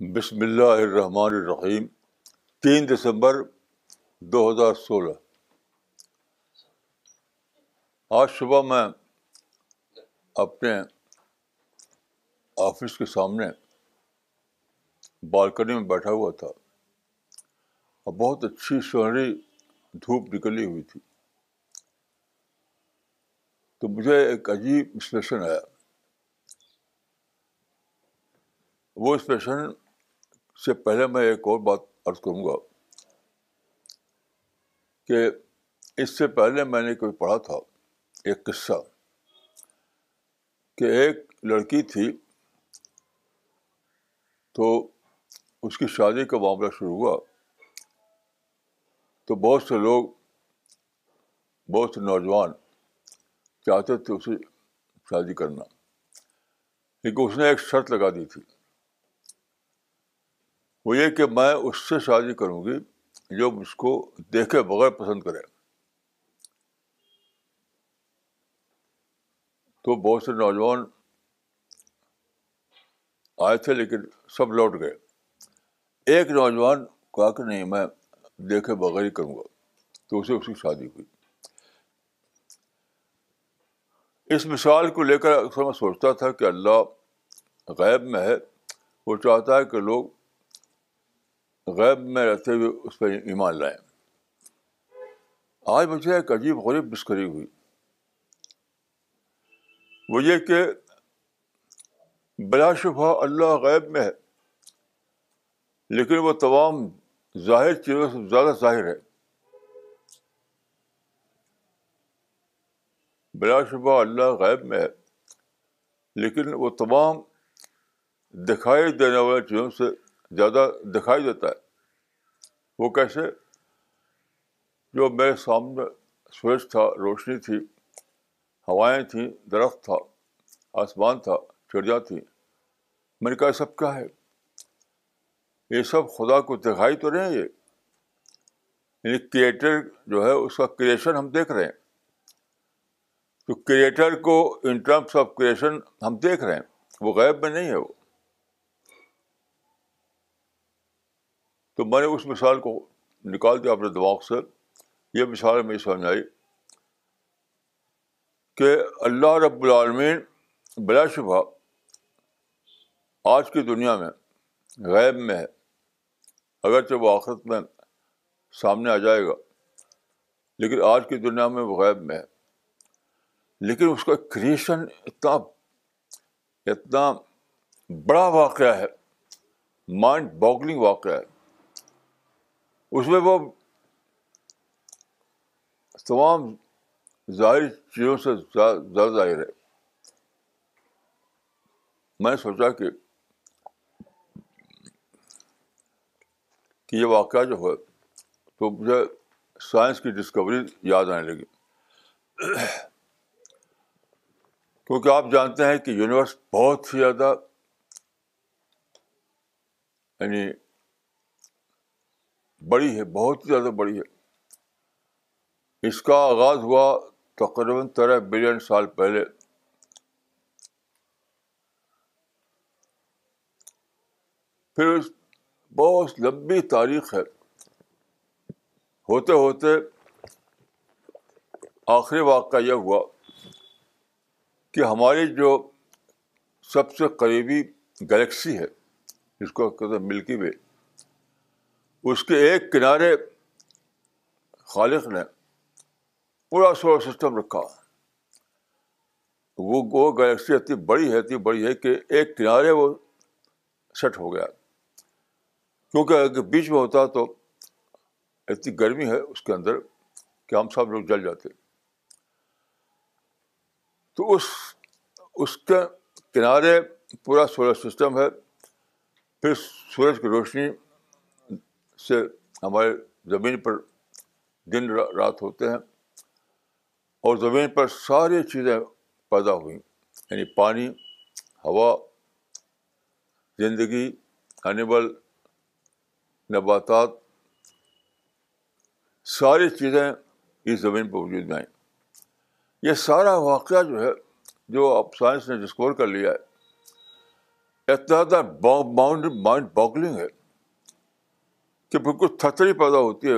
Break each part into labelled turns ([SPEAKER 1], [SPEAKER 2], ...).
[SPEAKER 1] بسم اللہ الرحمن الرحیم، تین دسمبر دو ہزار سولہ۔ آج صبح میں اپنے آفس کے سامنے بالکنی میں بیٹھا ہوا تھا۔ اور بہت اچھی سنہری دھوپ نکلی ہوئی تھی۔ تو مجھے ایک عجیب اسپریشن آیا۔ وہ اسپریشن سے پہلے میں ایک اور بات عرض کروں گا کہ اس سے پہلے میں نے کوئی پڑھا تھا ایک قصہ کہ ایک لڑکی تھی تو اس کی شادی کا معاملہ شروع ہوا تو بہت سے لوگ، بہت سے نوجوان چاہتے تھے اسے شادی کرنا، لیکن اس نے ایک شرط لگا دی تھی۔ وہ یہ کہ میں اس سے شادی کروں گی جو مجھ کو دیکھے بغیر پسند کرے۔ تو بہت سے نوجوان آئے تھے لیکن سب لوٹ گئے۔ ایک نوجوان کہا کہ نہیں، میں دیکھے بغیر ہی کروں گا۔ تو اسے اس کی شادی ہوئی۔ اس مثال کو لے کر اکثر میں سوچتا تھا کہ اللہ غیب میں ہے۔ وہ چاہتا ہے کہ لوگ غیب میں رہتے ہوئے اس پہ ایمان لائیں آج مجھے ایک عجیب غریب بسکری ہوئی۔ وہ یہ کہ بلا شبہ اللہ غیب میں ہے، لیکن وہ تمام ظاہر چیزوں سے زیادہ ظاہر ہے۔ بلا شبہ اللہ غیب میں ہے، لیکن وہ تمام دکھائی دینے والے چیزوں سے زیادہ دکھائی دیتا ہے۔ وہ کیسے؟ جو میرے سامنے سورج تھا، روشنی تھی، ہوائیں تھیں، درخت تھا، آسمان تھا چڑیا تھیں۔ میں نے کہا سب کیا ہے؟ یہ سب خدا کو دکھائی تو رہے یہ۔ یعنی کریٹر جو ہے، اس کا کریشن ہم دیکھ رہے ہیں۔ تو کریٹر کو ان ٹرمس آف کریشن ہم دیکھ رہے ہیں۔ وہ غیب میں نہیں ہے وہ۔ تو میں نے اس مثال کو نکال دیا اپنے دماغ سے۔ یہ مثال میری سمجھ آئی کہ اللہ رب العالمین بلا شبہ آج کی دنیا میں غیب میں ہے۔ اگرچہ وہ آخرت میں سامنے آ جائے گا، لیکن آج کی دنیا میں وہ غیب میں ہے۔ لیکن اس کا کریشن اتنا اتنا بڑا واقعہ ہے مائنڈ باگلنگ واقعہ ہے۔ اس میں وہ تمام ظاہر چیزوں سے زیادہ ظاہر ہے۔ میں نے سوچا کہ کہ یہ واقعہ جو ہے تو مجھے سائنس کی ڈسکوری یاد آنے لگی۔ کیونکہ آپ جانتے ہیں کہ یونیورس بہت ہی زیادہ یعنی بڑی ہے، بہت ہی زیادہ بڑی ہے۔ اس کا آغاز ہوا تقریباً تیرہ بلین سال پہلے۔ پھر بہت لمبی تاریخ ہے۔ ہوتے ہوتے آخری واقعہ یہ ہوا کہ ہماری جو سب سے قریبی گلیکسی ہے، جس کو کہتے ہیں ملکی وے اس کے ایک کنارے خالق نے پورا سولر سسٹم رکھا۔ وہ وہ گلیکسی اتنی بڑی ہے، اتنی بڑی ہے کہ ایک کنارے وہ سیٹ ہو گیا۔ کیونکہ اگر بیچ میں ہوتا تو اتنی گرمی ہے اس کے اندر کہ ہم سب لوگ جل جاتے۔ تو اس اس کے کنارے پورا سولر سسٹم ہے۔ پھر سورج کی روشنی سے ہمارے زمین پر دن رات ہوتے ہیں اور زمین پر ساری چیزیں پیدا ہوئیں۔ یعنی پانی، ہوا، زندگی انیبل نباتات، ساری چیزیں اس زمین پر وجود میں آئیں۔ یہ سارا واقعہ جو ہے، جو اب سائنس نے ڈسکور کر لیا ہے، اتنا زیادہ مائنڈ باگلنگ ہے۔ کہ بالکل تھتری پیدا ہوتی ہے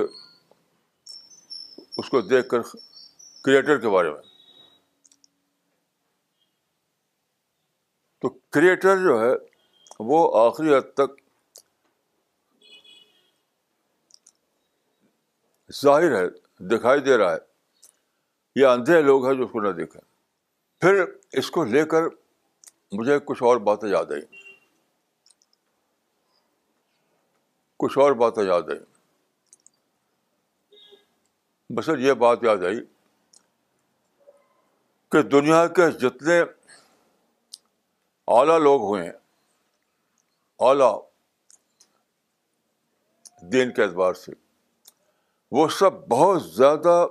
[SPEAKER 1] اس کو دیکھ کر کریٹر کے بارے میں۔ تو کریٹر جو ہے وہ آخری حد تک ظاہر ہے، دکھائی دے رہا ہے۔ یہ اندھے لوگ ہیں جو اس کو نہ دیکھیں۔ پھر اس کو لے کر مجھے کچھ اور باتیں یاد آئیں۔ کچھ اور باتیں یاد آئیں۔ بس یہ بات یاد آئی کہ دنیا کے جتنے اعلیٰ لوگ ہوئے ہیں، اعلیٰ دین کے اعتبار سے، وہ سب بہت زیادہ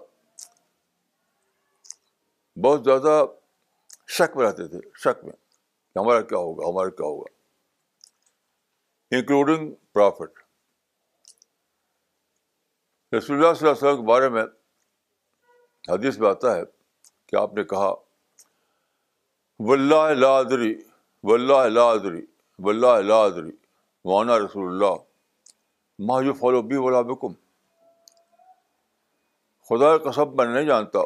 [SPEAKER 1] بہت زیادہ شک میں رہتے تھے، شک میں کہ ہمارا کیا ہوگا، ہمارا کیا ہوگا انکلوڈنگ پرافٹ رسول اللہ صلی اللہ علیہ وسلم کے بارے میں حدیث میں آتا ہے کہ آپ نے کہا ولہ لادری ولہ لادری ولہ لادری وانا رسول اللہ ماں یو فالو بی ولا بکم. خدا قصب میں نہیں جانتا،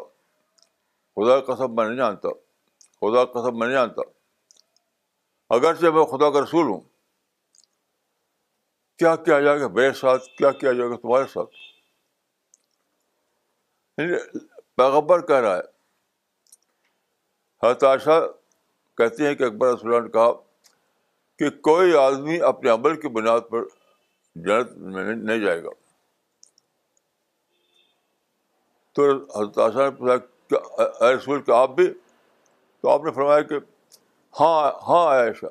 [SPEAKER 1] خدا قصب میں نہیں جانتا، خدا قصب میں نہیں جانتا۔ اگرچہ میں خدا کا رسول ہوں، کیا کیا جائے گا میرے ساتھ، کیا کیا جائے گا تمہارے ساتھ؟ یعنی پیغبر کہہ رہا ہے۔ ہتاشا کہتے ہیں کہ اکبر رسول نے کہا کہ کوئی آدمی اپنے عمل کی بنیاد پر جنت میں نہیں جائے گا۔ تو حضرت نے پوچھا رسول کہ آپ بھی؟ تو آپ نے فرمایا کہ ہاں ہاں عائشہ۔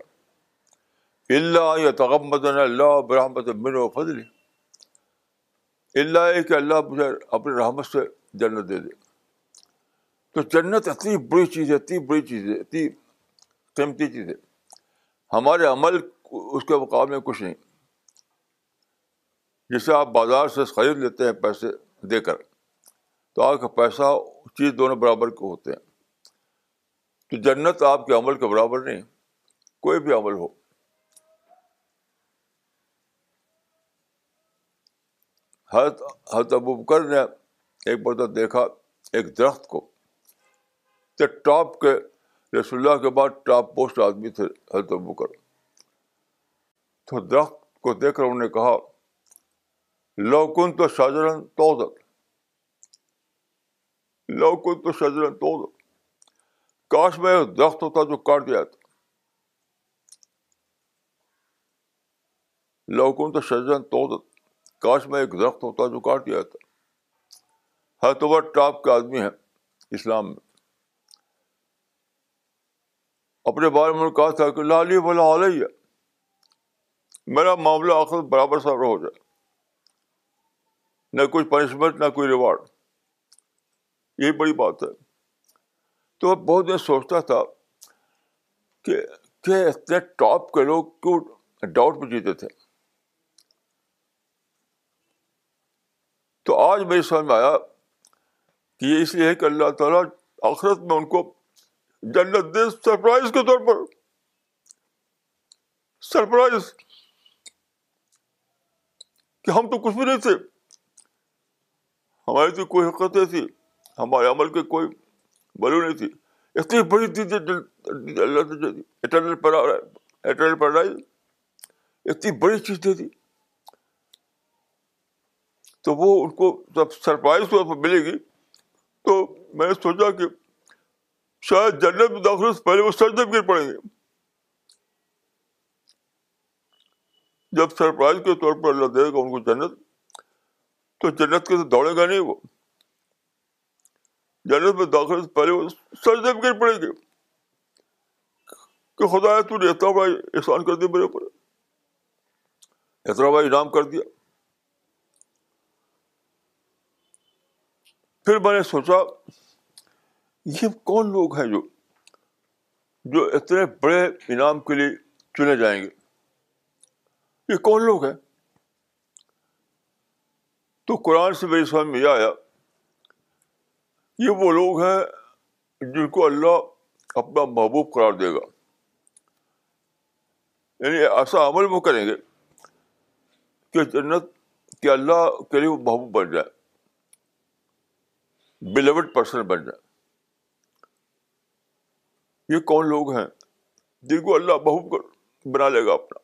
[SPEAKER 1] اللہ یا تغمد اللہ برحمت من و فضل اللہ کہ اللہ مجھے اپنی رحمت سے جنت دے دے۔ تو جنت اتنی بڑی چیز ہے، اتنی بڑی چیز ہے، اتنی قیمتی چیز ہے۔ ہمارے عمل اس کے مقابلے میں کچھ نہیں۔ جسے آپ بازار سے خرید لیتے ہیں پیسے دے کر، تو آپ کا پیسہ چیز دونوں برابر کے ہوتے ہیں۔ تو جنت آپ کے عمل کے برابر نہیں، کوئی بھی عمل ہو۔ حضرت حضرت ابو بکر نے ایک بار دیکھا ایک درخت کو تو ٹاپ کے رسول اللہ کے بعد ٹاپ پوسٹ آدمی تھے حضرت بکر۔ تو درخت کو دیکھ کر انہوں نے کہا لوکن تو شاہجہاں تو لوکن تو شاہجہاں تو کاش میں درخت ہوتا جو کاٹ دیا تھا۔ لوکن تو شاہجہاں تو کاش میں ایک درخت ہوتا جو کاٹ دیا تھا۔ ہر تو وہ ٹاپ کے آدمی ہیں اسلام میں۔ اپنے بارے میں کہا تھا کہ لالی بلا علیہ۔ میرا معاملہ آخر برابر سر ہو جائے۔ نہ کوئی پنشمنٹ نہ کوئی ریوارڈ یہی بڑی بات ہے۔ تو بہت دن سوچتا تھا کہ اتنے ٹاپ کے لوگ کیوں ڈاؤٹ میں جیتے تھے۔ تو آج میری سمجھ میں آیا کہ یہ اس لیے ہے کہ اللہ تعالیٰ آخرت میں ان کو جنت دے سرپرائز کے طور پر۔ سرپرائز۔ کہ ہم تو کچھ بھی نہیں تھے۔ ہماری تو کوئی حقت نہیں تھی۔ ہمارے عمل کی کوئی بلو نہیں تھی۔ اتنی بڑی چیز اتنی بڑی چیز دے دی۔ تو وہ ان کو جب سرپرائز طور پر ملے گی تو میں نے سوچا کہ شاید جنت میں داخلے سے پہلے وہ سجدے گر پڑیں گے۔ جب سرپرائز کے طور پر اللہ دے گا ان کو جنت، تو جنت کے تو دوڑے گا نہیں وہ۔ جنت میں داخلے سے پہلے وہ سجدے گر پڑیں گے۔ کہ خدا ہے تو نے اتنا بڑا احسان کر دیا میرے اوپر۔ اتنا بڑا انعام کر دیا۔ پھر میں نے سوچا، یہ کون لوگ ہیں جو جو اتنے بڑے انعام کے لیے چنے جائیں گے؟ یہ کون لوگ ہیں؟ تو قرآن سے میری سمجھ میں یہ آیا، یہ وہ لوگ ہیں جن کو اللہ اپنا محبوب قرار دے گا۔ یعنی ایسا عمل وہ کریں گے کہ جنت کے اللہ کے لیے وہ محبوب بن جائے۔ بلیوڈ پرسن بن جائے۔ یہ کون لوگ ہیں؟ جن کو اللہ محبوب بنا لے گا اپنا۔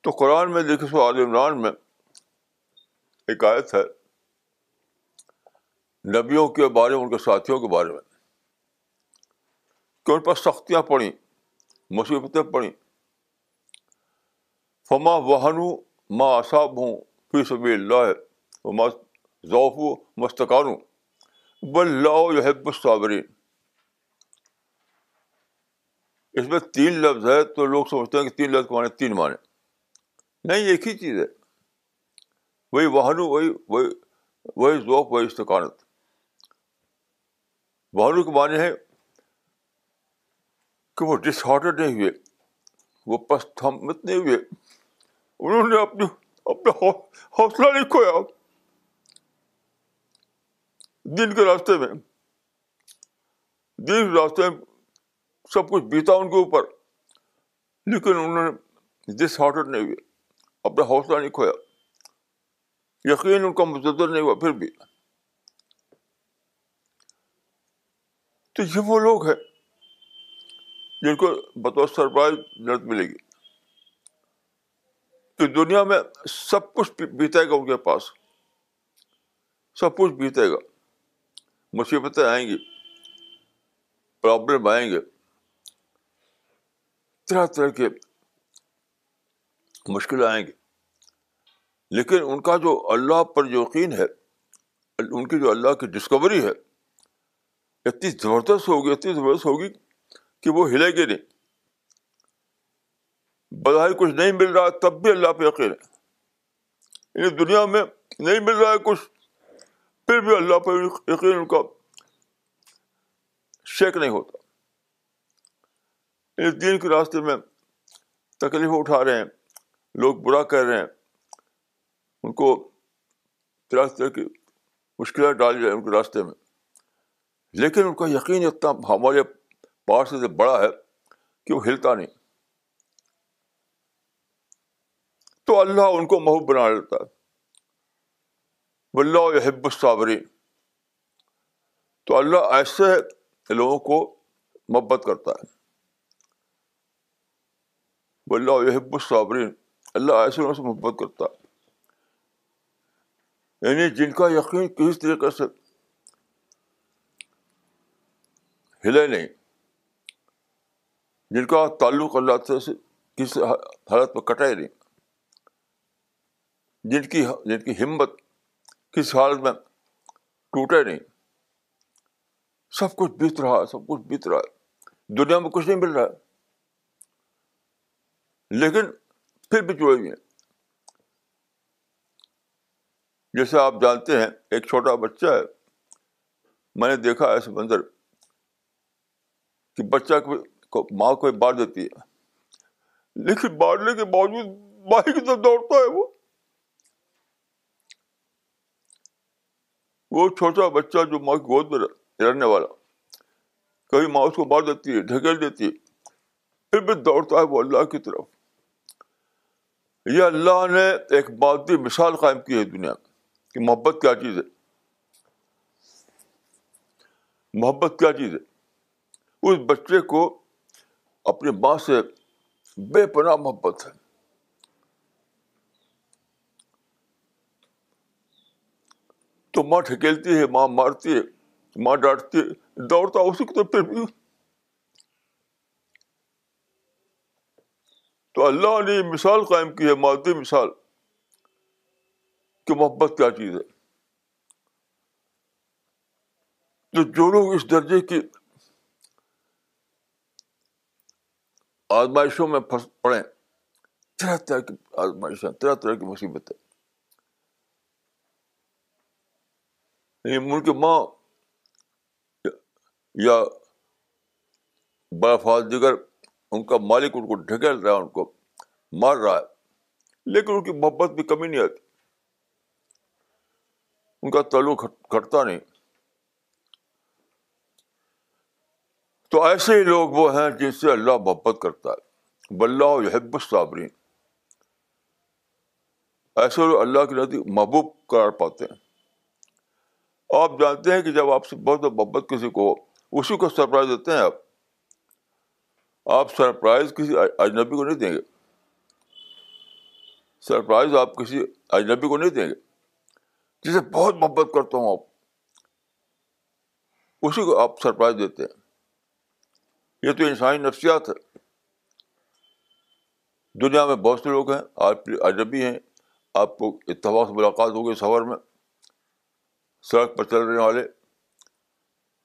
[SPEAKER 1] تو قرآن میں دیکھے سو عالم عمران میں ایک آیت ہے، نبیوں کے بارے میں، ان کے ساتھیوں کے بارے میں، کہ ان پر سختیاں پڑیں، مصیبتیں پڑیں۔ فما وہنو ما اصاب ہوں فی سبھی اللہ ذوف مستقان بل حب الصابرین. اس میں تین لفظ ہے تو لوگ سمجھتے ہیں کہ تین لفظ کو مانے تین معنی. نہیں، ایک ہی چیز ہے. وہی واہنو وہی وہی وہی ذوق وہی استقانت. واہنو کے معنی ہے کہ وہ ڈس ہارٹڈ نہیں ہوئے، وہ پستھمت نہیں ہوئے. انہوں نے اپنی، اپنا حوصلہ نہیں کھویا. دن کے راستے میں، دن کے راستے میں سب کچھ بیتا ان کے اوپر، لیکن انہوں نے ڈس ہارٹڈ نہیں ہوئے اپنا حوصلہ نہیں کھویا، یقین ان کا مزدر نہیں ہوا، پھر بھی۔ تو یہ وہ لوگ ہیں جن کو بطور سرپرائز لڑت ملے گی۔ کہ دنیا میں سب کچھ بیتے گا ان کے پاس، سب کچھ بیتے گا۔ مصیبتیں آئیں گی پرابلم آئیں گے۔ طرح طرح کے مشکل آئیں گے لیکن ان کا جو اللہ پر جو یقین ہے، ان کی جو اللہ کی ڈسکوری ہے، اتنی زبردست ہوگی، اتنی زبردست ہوگی کہ وہ ہلے گی نہیں۔ بظاہر کچھ نہیں مل رہا، تب بھی اللہ پہ یقین ہے۔ یعنی دنیا میں نہیں مل رہا ہے کچھ پھر بھی اللہ پہ یقین ان کا شیک نہیں ہوتا۔ یعنی دین کے راستے میں تکلیف اٹھا رہے ہیں، لوگ برا کر رہے ہیں۔ ان کو طرح طرح کی مشکلات ڈالی جائیں ان کے راستے میں۔ لیکن ان کا یقین اتنا ہمارے پار سے بڑا ہے کہ وہ ہلتا نہیں۔ تو اللہ ان کو محب بنا لیتا ہے۔ اللہ حب الصابرین۔ تو اللہ ایسے لوگوں کو محبت کرتا ہے۔ اللہ حب الصابرین۔ اللہ ایسے لوگوں سے محبت کرتا ہے۔ یعنی جن کا یقین کسی طریقے سے ہلے نہیں۔ جن کا تعلق اللہ سے کسی حالت میں کٹے نہیں۔ جن کی جن کی ہمت کس حالت میں ٹوٹے نہیں۔ سب کچھ بیت رہا ہے سب کچھ بیت رہا۔ ہے دنیا میں کچھ نہیں مل رہا۔ ہے لیکن پھر بھی جڑے ہوئے ہیں جیسے آپ جانتے ہیں، ایک چھوٹا بچہ ہے۔ میں نے دیکھا ایسے منظر کہ بچہ کو ماں کو بار دیتی ہے۔ لیکن بارنے کے باوجود ماں کی طرف دوڑتا ہے وہ۔ وہ چھوٹا بچہ جو ماں کی گود میں رہنے والا، کبھی ماں اس کو مار دیتی ہے ڈھکیل دیتی ہے، پھر بھی دوڑتا ہے وہ اللہ کی طرف۔ یہ اللہ نے ایک مادی مثال قائم کی ہے دنیا میں کہ محبت کیا چیز ہے۔ محبت کیا چیز ہے؟ اس بچے کو اپنی ماں سے بے پناہ محبت ہے۔ تو ماں ٹھکیلتی ہے، ماں مارتی ہے، ماں ڈانٹتی ہے، دوڑتا اسی کو تو پھر بھی۔ تو اللہ نے مثال قائم کی ہے، مادی مثال، کہ محبت کیا چیز ہے۔ تو جو لوگ اس درجے کی آزمائشوں میں پھنس پڑے، طرح طرح کی آزمائشیں، طرح طرح کی مصیبتیں۔ یعنی ان کی ماں یا بافاظ دیگر ان کا مالک ان کو ڈھکیل رہا ہے، ان کو مار رہا ہے۔ لیکن ان کی محبت بھی کمی نہیں آتی۔ ان کا تعلق گھٹتا نہیں۔ تو ایسے ہی لوگ وہ ہیں جن سے اللہ محبت کرتا ہے۔ بلّہ یحب الصابرین۔ ایسے لوگ اللہ کے نزدیک محبوب قرار پاتے ہیں۔ آپ جانتے ہیں کہ جب آپ سے بہت محبت کسی کو اسی کو سرپرائز دیتے ہیں آپ۔ آپ سرپرائز کسی اجنبی کو نہیں دیں گے۔ سرپرائز آپ کسی اجنبی کو نہیں دیں گے۔ جسے بہت محبت کرتا ہوں آپ، اسی کو آپ سرپرائز دیتے ہیں۔ یہ تو انسانی نفسیات ہے۔ دنیا میں بہت سے لوگ ہیں، آپ اجنبی ہیں، آپ کو اتفاق سے ملاقات ہوگی سفر میں۔ سڑک پر چل رہنے والے۔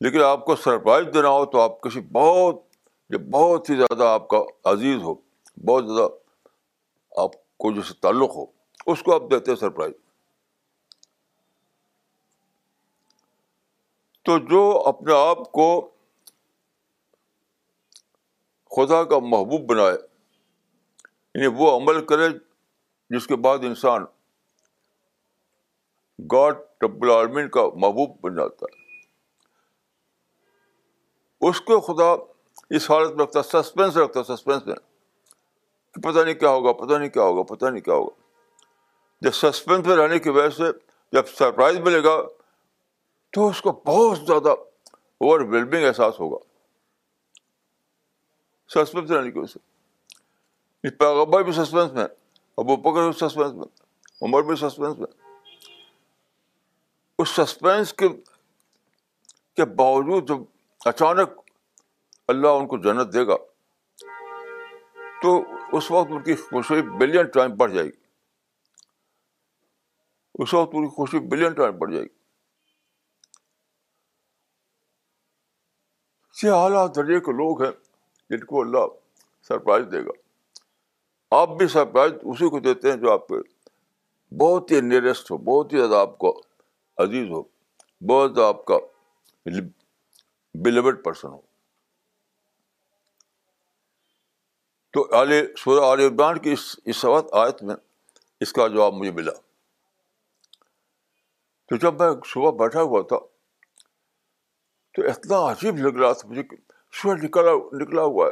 [SPEAKER 1] لیکن آپ کو سرپرائز دینا ہو تو آپ کسی بہت بہت ہی زیادہ آپ کا عزیز ہو، بہت زیادہ آپ کو جیسے تعلق ہو، اس کو آپ دیتے ہیں سرپرائز۔ تو جو اپنے آپ کو خدا کا محبوب بنائے یعنی وہ عمل کرے جس کے بعد انسان گاڈ رب العالمین کا محبوب بن جاتا ہے۔ اس کو خدا اس حالت میں رکھتا ہے سسپینس رکھتا ہے سسپینس میں۔ کہ پتہ نہیں کیا ہوگا، پتہ نہیں کیا ہوگا، پتہ نہیں کیا ہوگا۔ جب سسپینس میں رہنے کی وجہ سے جب سرپرائز ملے گا تو اس کو بہت زیادہ اوور ویلمنگ احساس ہوگا۔ سسپینس رہنے کی وجہ سے۔ پیغبر بھی سسپینس میں، ابو پکڑ بھی سسپینس میں، عمر بھی سسپینس میں۔ اس سسپینس کے کے باوجود جب اچانک اللہ ان کو جنت دے گا، تو اس وقت ان کی خوشی بلین ٹائم بڑھ جائے گی۔ اس وقت ان کی خوشی بلین ٹائم بڑھ جائے گی۔ یہ اعلیٰ درجے کے لوگ ہیں جن کو اللہ سرپرائز دے گا۔ آپ بھی سرپرائز اسی کو دیتے ہیں جو آپ کے بہت ہی نیئرسٹ ہو، بہت ہی زیادہ آپ کو عزیز ہو، بہت آپ کا بلیورڈ پرسن ہو۔ تو سورہ عال عمران کی اس اس وقت آیت میں اس کا جواب مجھے ملا۔ تو جب میں صبح بیٹھا ہوا تھا، تو اتنا عجیب لگ رہا تھا مجھے کہ سورج نکلا نکلا ہوا ہے۔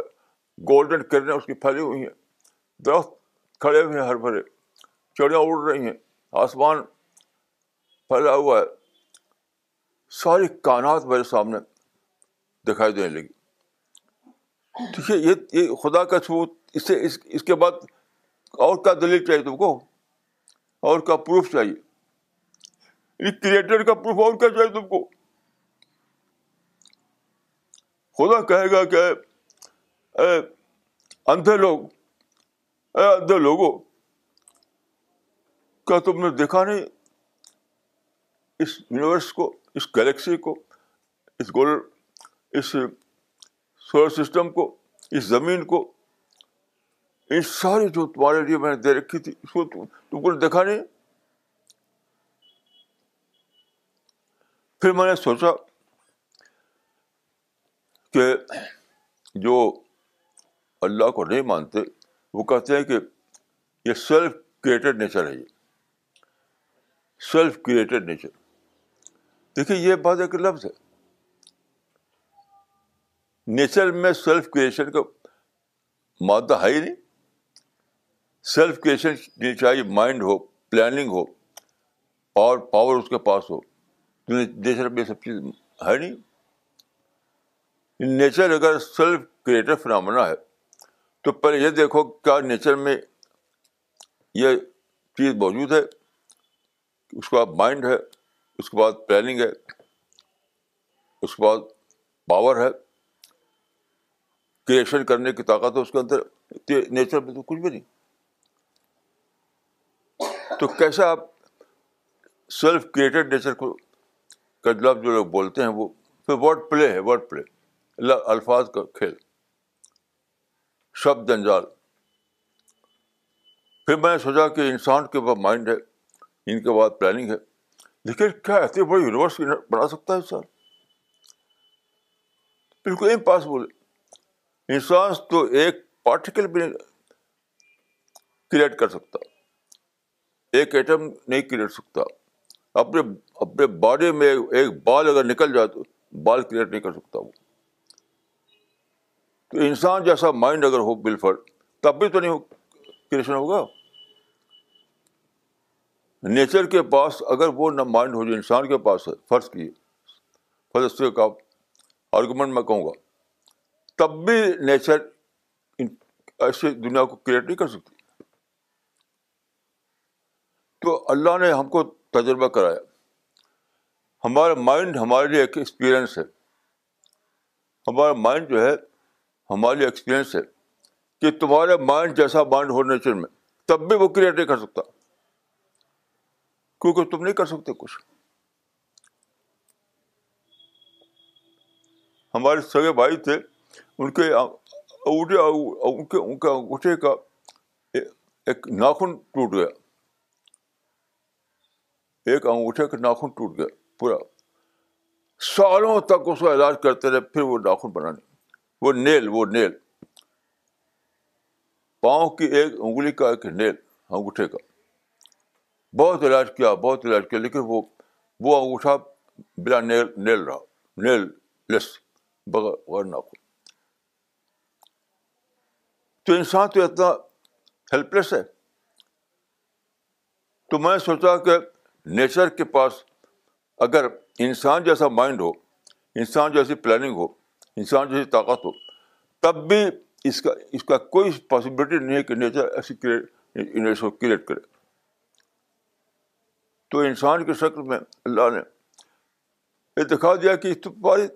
[SPEAKER 1] گولڈن کرنیں اس کی پھیلی ہوئی ہیں۔ درخت کھڑے ہوئے ہیں ہر بھرے چڑیاں اڑ رہی ہیں۔ آسمان پھیلا ہوا ہے۔ ساری کائنات میرے سامنے دکھائی دینے لگی۔ دیکھیے، یہ یہ خدا کا ثبوت، اس سے، اس اس کے بعد اور کیا دلیل چاہیے تم کو؟ اور کیا پروف چاہیے؟ کریٹر کا پروف اور کیا چاہیے تم کو؟ خدا کہے گا کہ، اے اندھے لوگ، اے اندھے لوگوں، کیا تم نے دیکھا نہیں؟ اس یونیورس کو، اس گلیکسی کو، اس گول اس سولر سسٹم کو، اس زمین کو ان ساری جو تمہارے لیے میں نے دے رکھی تھی، اس کو تم کو دیکھا نہیں؟ پھر میں نے سوچا کہ جو اللہ کو نہیں مانتے، وہ کہتے ہیں کہ یہ سیلف کریٹڈ نیچر ہے یہ۔ سیلف کریٹڈ نیچر دیکھیے، یہ بات ایک لفظ ہے۔ نیچر میں سیلف کریشن کا مادہ ہے ہی نہیں۔ سیلف کریشن چاہیے مائنڈ ہو پلاننگ ہو، اور پاور اس کے پاس ہو۔ نیچر میں یہ سب چیز ہے نہیں۔ نیچر اگر سیلف کریٹر فنامنا ہے، تو پہلے یہ دیکھو کیا نیچر میں یہ چیز موجود ہے۔ اس کے بعد مائنڈ ہے۔ اس کے بعد پلاننگ ہے، اس کے بعد پاور ہے کریشن کرنے کی طاقت ہے اس کے اندر نیچر میں تو کچھ بھی نہیں۔ تو کیسا آپ سیلف کریٹڈ نیچر کو کا جو لوگ بولتے ہیں وہ، پھر ورڈ پلے ہے ورڈ پلے الفاظ کا کھیل۔ شبد جنجال پھر میں نے سوچا کہ انسان کے بعد مائنڈ ہے، ان کے بعد پلاننگ ہے۔ لیکن کیا ایسے بڑے یونیورس بنا سکتا ہے انسان بالکل امپاسبل انسان تو ایک پارٹیکل بھی کریٹ کر سکتا ایک ایٹم نہیں کریٹ سکتا اپنے اپنے باڈی میں ایک بال اگر نکل جائے تو بال کریٹ نہیں کر سکتا وہ تو انسان جیسا مائنڈ اگر ہو بالفر تب بھی تو نہیں کریشن ہوگا نیچر کے پاس اگر وہ نہ مائنڈ ہو جو انسان کے پاس ہے، فرض کی فرض سے کا آرگومنٹ میں کہوں گا، تب بھی نیچر ایسے دنیا کو کریٹ نہیں کر سکتی۔ تو اللہ نے ہم کو تجربہ کرایا۔ ہمارا مائنڈ ہمارے لیے ایک ایکسپیرئنس ہے۔ ہمارا مائنڈ جو ہے، ہمارے لیے ایکسپیرئنس ہے کہ تمہارے مائنڈ جیسا مائنڈ ہو نیچر میں، تب بھی وہ کریٹ نہیں کر سکتا۔ کیونکہ تم نہیں کر سکتے کچھ۔ ہمارے سگے بھائی تھے، ان کے انگوٹھے کا ایک ناخن ٹوٹ گیا۔ ایک انگوٹھے کا ناخن ٹوٹ گیا، پورا۔ سالوں تک اس کا علاج کرتے رہے، پھر وہ ناخن بنانے وہ نیل وہ نیل۔ پاؤں کی ایک انگلی کا ایک نیل انگوٹھے کا۔ بہت علاج کیا بہت علاج کیا لیکن وہ وہ انگوٹھا بلا نیل نیل رہا نیل لیس بغیر ناخن تو انسان تو اتنا ہیلپ لیس ہے تو میں سوچا کہ نیچر کے پاس اگر انسان جیسا مائنڈ ہو انسان جیسی پلاننگ ہو انسان جیسی طاقت ہو تب بھی اس کا اس کا کوئی پاسبلٹی نہیں ہے کہ نیچر ایسی کریٹ کرے تو انسان کی شکل میں اللہ نے یہ دکھا دیا کہ تمہاری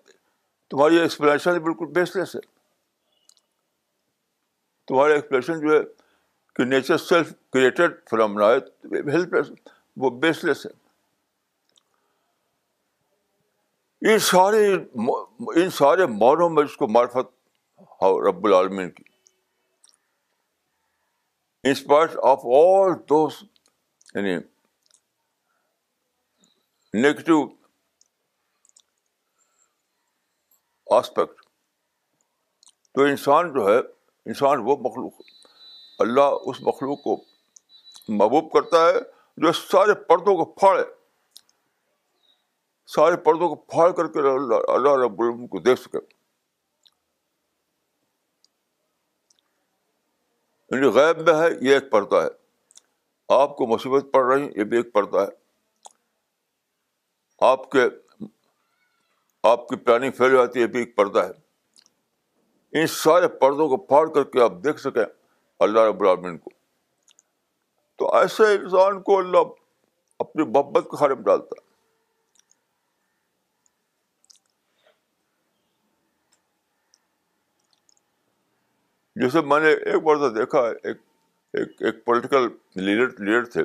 [SPEAKER 1] تمہاری ایکسپلینیشن بالکل بیس لیس ہے۔ تمہاری ایکسپلینیشن جو ہے کہ نیچر سیلف کریٹڈ فلامنا ہے ہیلپ وہ بیس لیس ہے۔ ان سارے ان سارے معنوں میں اس کو معرفت رب العالمین کی۔ انسپائٹ آف آل دوست یعنی نیگیٹو آسپیکٹ تو انسان جو ہے، انسان وہ مخلوق، اللہ اس مخلوق کو محبوب کرتا ہے جو سارے پردوں کو پھاڑے۔ سارے پردوں کو پھاڑ کر کے اللہ رب العالمین کو دیکھ سکے۔ یعنی غیب میں ہے، یہ ایک پردہ ہے۔ آپ کو مصیبت پڑ رہی، یہ بھی ایک پردہ ہے۔ آپ کے، آپ کی پلاننگ فیل ہو جاتی ہے بھی ایک پردہ ہے۔ ان سارے پردوں کو پھاڑ کر کے آپ دیکھ سکیں اللہ رب العالمین کو۔ تو ایسے انسان کو اللہ اپنی محبت کے خارے میں ڈالتا ہے۔ جیسے میں نے ایک بار تو دیکھا ایک ایک ایک پولیٹیکل لیڈر لیڈر تھے۔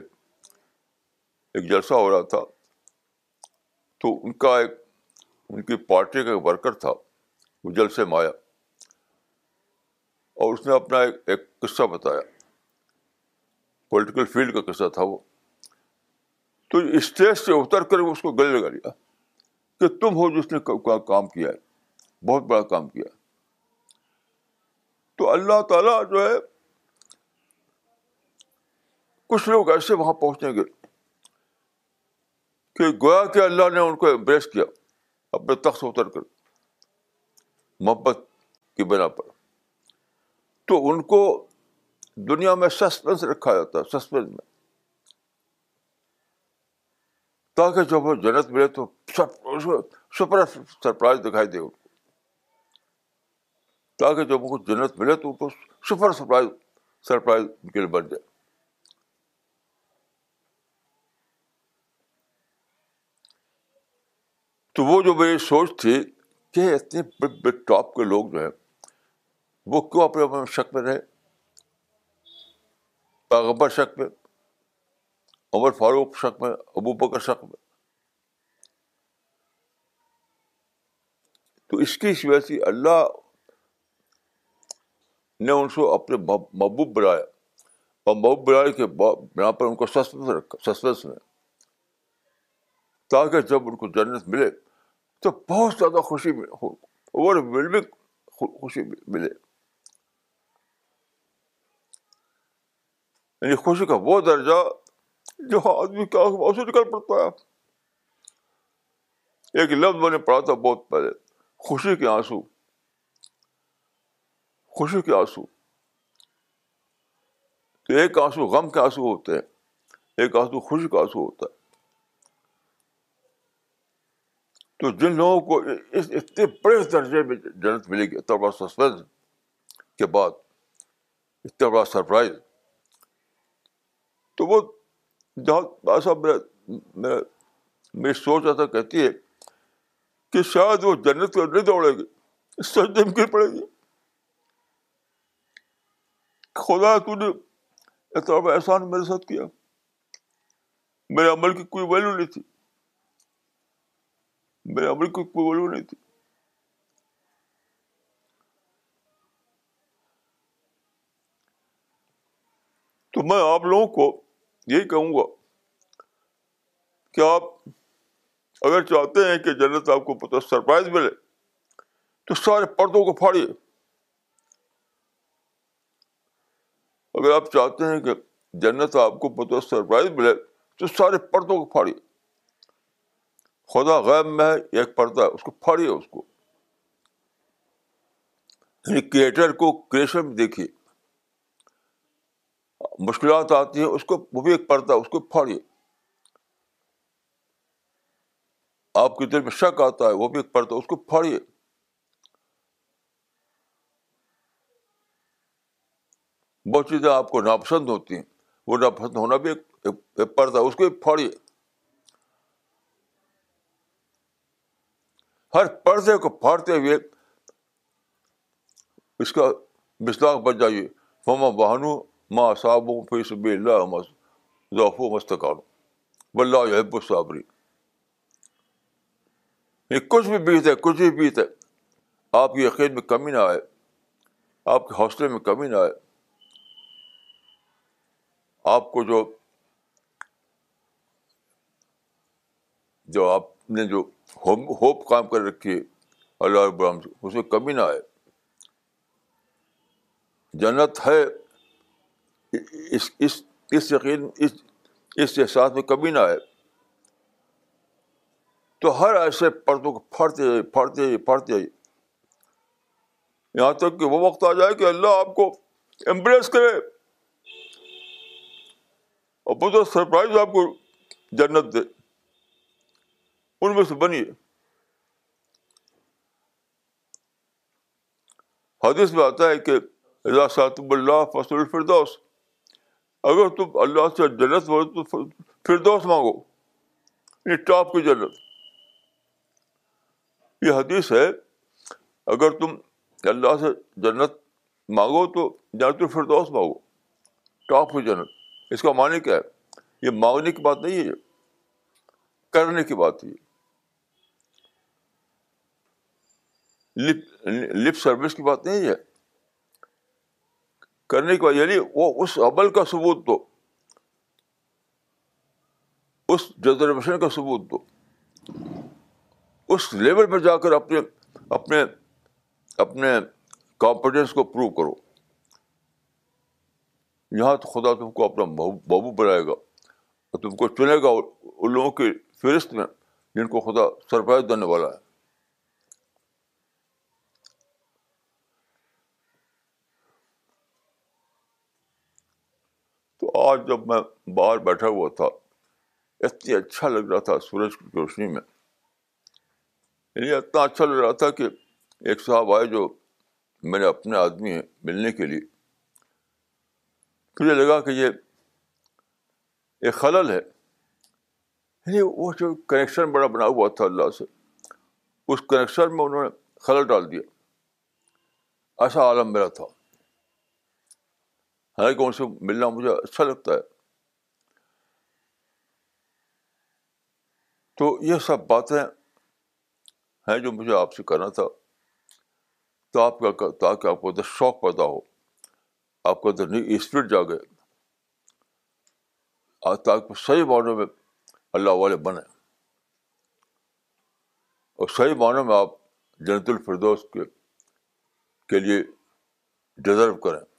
[SPEAKER 1] ایک جلسہ ہو رہا تھا۔ تو ان کا ایک ان کی پارٹی کا ایک ورکر تھا وہ جلسے میں آیا اور اس نے اپنا ایک ایک قصہ بتایا۔ پولیٹیکل فیلڈ کا قصہ تھا وہ۔ تو اسٹیج سے اتر کر اس کو گلے لگا لیا کہ تم ہو جس نے کام کیا ہے۔ بہت بڑا کام کیا ہے۔ تو اللہ تعالیٰ جو ہے، کچھ لوگ ایسے وہاں پہنچیں گے۔ کہ گویا کہ اللہ نے ان کو امبریس کیا۔ اپنے تخت اتر کر محبت کی بنا پر۔ تو ان کو دنیا میں سسپینس رکھا جاتا ہے سسپینس میں۔ تاکہ جب وہ جنت ملے تو سپر سرپرائز دکھائی دے ان کو۔ تاکہ جب ان کو جنت ملے تو ان کو سپر سرپرائز سرپرائز ان کے لیے بن جائے۔ تو وہ جو میری سوچ تھی کہ اتنے بگ بگ ٹاپ کے لوگ جو ہیں، وہ کیوں اپنے اپنے شک میں رہے؟ پیغمبر شک میں، عمر فاروق شک میں، ابو بکر شک میں۔ تو اس کی وجہ سے اللہ نے ان کو اپنے محبوب بنایا۔ اور محبوب بنانے کے بنا پر ان کو سسپینس رکھا سسپینس میں، تاکہ جب ان کو جنت ملے تو بہت زیادہ خوشی اوور ویلمنگ خوشی ملے۔ یعنی خوشی کا وہ درجہ جو آدمی کا سے نکل پڑتا ہے۔ ایک لفظ میں نے پڑھا تھا بہت پہلے۔ خوشی کے آنسو۔ خوشی کے آنسو۔ تو ایک آنسو غم کے آنسو ہوتے ہیں، ایک آنسو خوشی کا آنسو ہوتا ہے۔ تو جن لوگوں کو اس اتنے بڑے درجے میں جنت ملے گی، اتنا بڑا سسپینس کے بعد، اتنا بڑا سرپرائز۔ تو وہ جہاں ایسا میرا میری سوچ ایسا کہتی ہے کہ شاید وہ جنت کو نہیں دوڑے گی سجدے میں گر پڑے گی۔ خدا تو نے اتنا بڑا احسان میرے ساتھ کیا۔ میرے عمل کی کوئی ویلو نہیں تھی۔ میرے عمل کوئی ویلو نہیں تھی تو میں آپ لوگوں کو یہی کہوں گا کہ آپ اگر چاہتے ہیں کہ جنت آپ کو پتہ سرپرائز ملے تو سارے پردوں کو پھاڑیے اگر آپ چاہتے ہیں کہ جنت آپ کو پتہ سرپرائز ملے تو سارے پردوں کو پھاڑیے خدا غیب میں ہے، ایک پردہ، اس کو پھاڑیے اس کو۔ یعنی کریٹر کو کریشن میں دیکھیے۔ مشکلات آتی ہیں، اس کو، وہ بھی ایک پردہ، اس کو پھاڑیے آپ کے دل میں شک آتا ہے، وہ بھی ایک پردہ، اس کو پھاڑیے بہت چیزیں آپ کو ناپسند ہوتی ہیں، وہ ناپسند ہونا بھی ایک پردہ، اس کو بھی پھاڑیے ہر پردے کو پھاڑتے ہوئے اس کا مسلاق بچ جائیے۔ فما بہانو ماں صابوں فی سب اللہ ذوف و مستقان بلّہ یب صابری یہ کچھ بھی بیت ہے، کچھ بھی بیت ہے۔ آپ کی یقین میں کمی نہ آئے۔ آپ کے حوصلے میں کمی نہ آئے۔ آپ کو جو جو آپ نے جو ہوپ کام کر رکھی ہے اللہ رب العالمین سے اس میں کمی نہ آئے۔ جنت ہے، اس اس اس یقین، اس اس احساس میں کمی نہ آئے۔ تو ہر ایسے پردوں کو پھاڑتے جائیے پھاڑتے جائیے پھاڑتے جائیے۔ یہاں تک کہ وہ وقت آ جائے کہ اللہ آپ کو امپریس کرے۔ اور بہت سرپرائز آپ کو جنت دے۔ ان میں سے بنیے حدیث میں آتا ہے کہ اللہ ساتب اللہ فصل الفردوس اگر تم اللہ سے جنت مانگو تو فردوس مانگو یہ ٹاپ کی جنت۔ یہ حدیث ہے، اگر تم اللہ سے جنت مانگو تو جنت الفردوس مانگو، ٹاپ کی جنت۔ اس کا معنی کیا ہے؟ یہ مانگنے کی بات نہیں ہے کرنے کی بات ہے۔ لپ لپ سروس کی بات نہیں ہے۔ کرنے کی بات یعنی وہ اس عمل کا ثبوت دو۔ اس ریزرویشن کا ثبوت دو۔ اس لیول پر جا کر اپنے اپنے اپنے کانفیڈینس کو پروو کرو۔ یہاں تو خدا تم کو اپنا بابو بنائے گا۔ اور تم کو چنے گا ان لوگوں کی فہرست میں جن کو خدا سرپرائز دینے والا ہے۔ تو آج جب میں باہر بیٹھا ہوا تھا، اتنی اچھا لگ رہا تھا سورج کی روشنی میں۔ یعنی اتنا اچھا لگ رہا تھا کہ ایک صاحب آئے جو میرے اپنے آدمی ہیں ملنے کے لیے۔ مجھے لگا کہ یہ ایک خلل ہے۔ یعنی وہ جو کنیکشن بڑا بنا ہوا تھا اللہ سے، اس کنیکشن میں انہوں نے خلل ڈال دیا۔ ایسا عالم میرا تھا۔ حالانکہ ان سے ملنا مجھے اچھا لگتا ہے تو یہ سب باتیں ہیں جو مجھے آپ سے کرنا تھا تو آپ کا تاکہ آپ کو ادھر شوق پیدا ہو آپ کو ادھر نئی اسپرٹ جاگے تاکہ صحیح معنوں میں اللہ والے بنے اور صحیح معنوں میں آپ جنت الفردوس کے کے لیے ڈیزرو کریں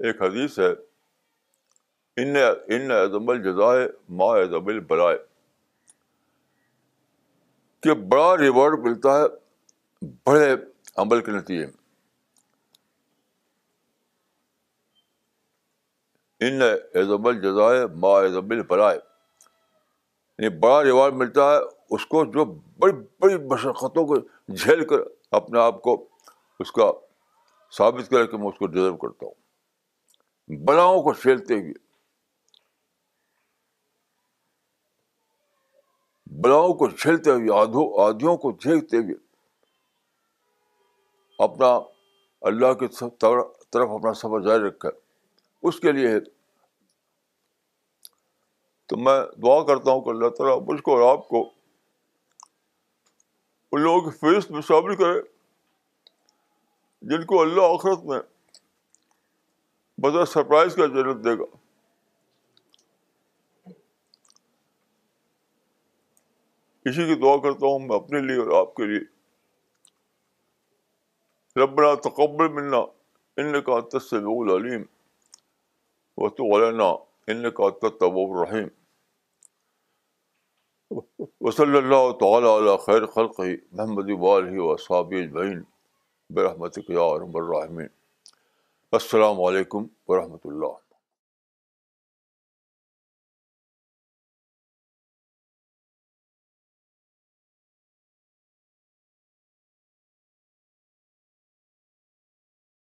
[SPEAKER 1] ایک حدیث ہے، ان ان ادم الجزائے ما ادب البلائے کہ بڑا ریوارڈ ملتا ہے بڑے عمل کے نتیجے میں۔ ان اعظم الجزائے ما اعظم البلائے یعنی بڑا ریوارڈ ملتا ہے اس کو جو بڑی بڑی مشقتوں کو جھیل کر اپنے آپ کو اس کا ثابت کرے کہ میں اس کو ڈیزرو کرتا ہوں۔ بلاؤں کو پھیلتے ہوئے۔ بلاؤں کو جھیلتے ہوئے آدھوں آدھیوں کو جھیلتے ہوئے۔ اپنا اللہ کی طرف اپنا سفر جاری رکھا۔ اس کے لیے ہے۔ تو میں دعا کرتا ہوں کہ اللہ تعالیٰ مجھ کو اور آپ کو ان لوگوں کی فہرست میں شامل کرے، جن کو اللہ آخرت میں بدر سرپرائز کا ضرورت دے گا۔ اسی کی دعا کرتا ہوں میں اپنے لیے اور آپ کے لیے۔ ربنا تقبل منا ان کا تصب العلیم۔ و تو علنا ان کا تب الرحیم۔ وصلی اللہ تعالیٰ علیہ خیر خلق محمد والہ و صحاب اجمعین۔ برحمتک یا رب الرحمین السلام علیکم ورحمۃ اللہ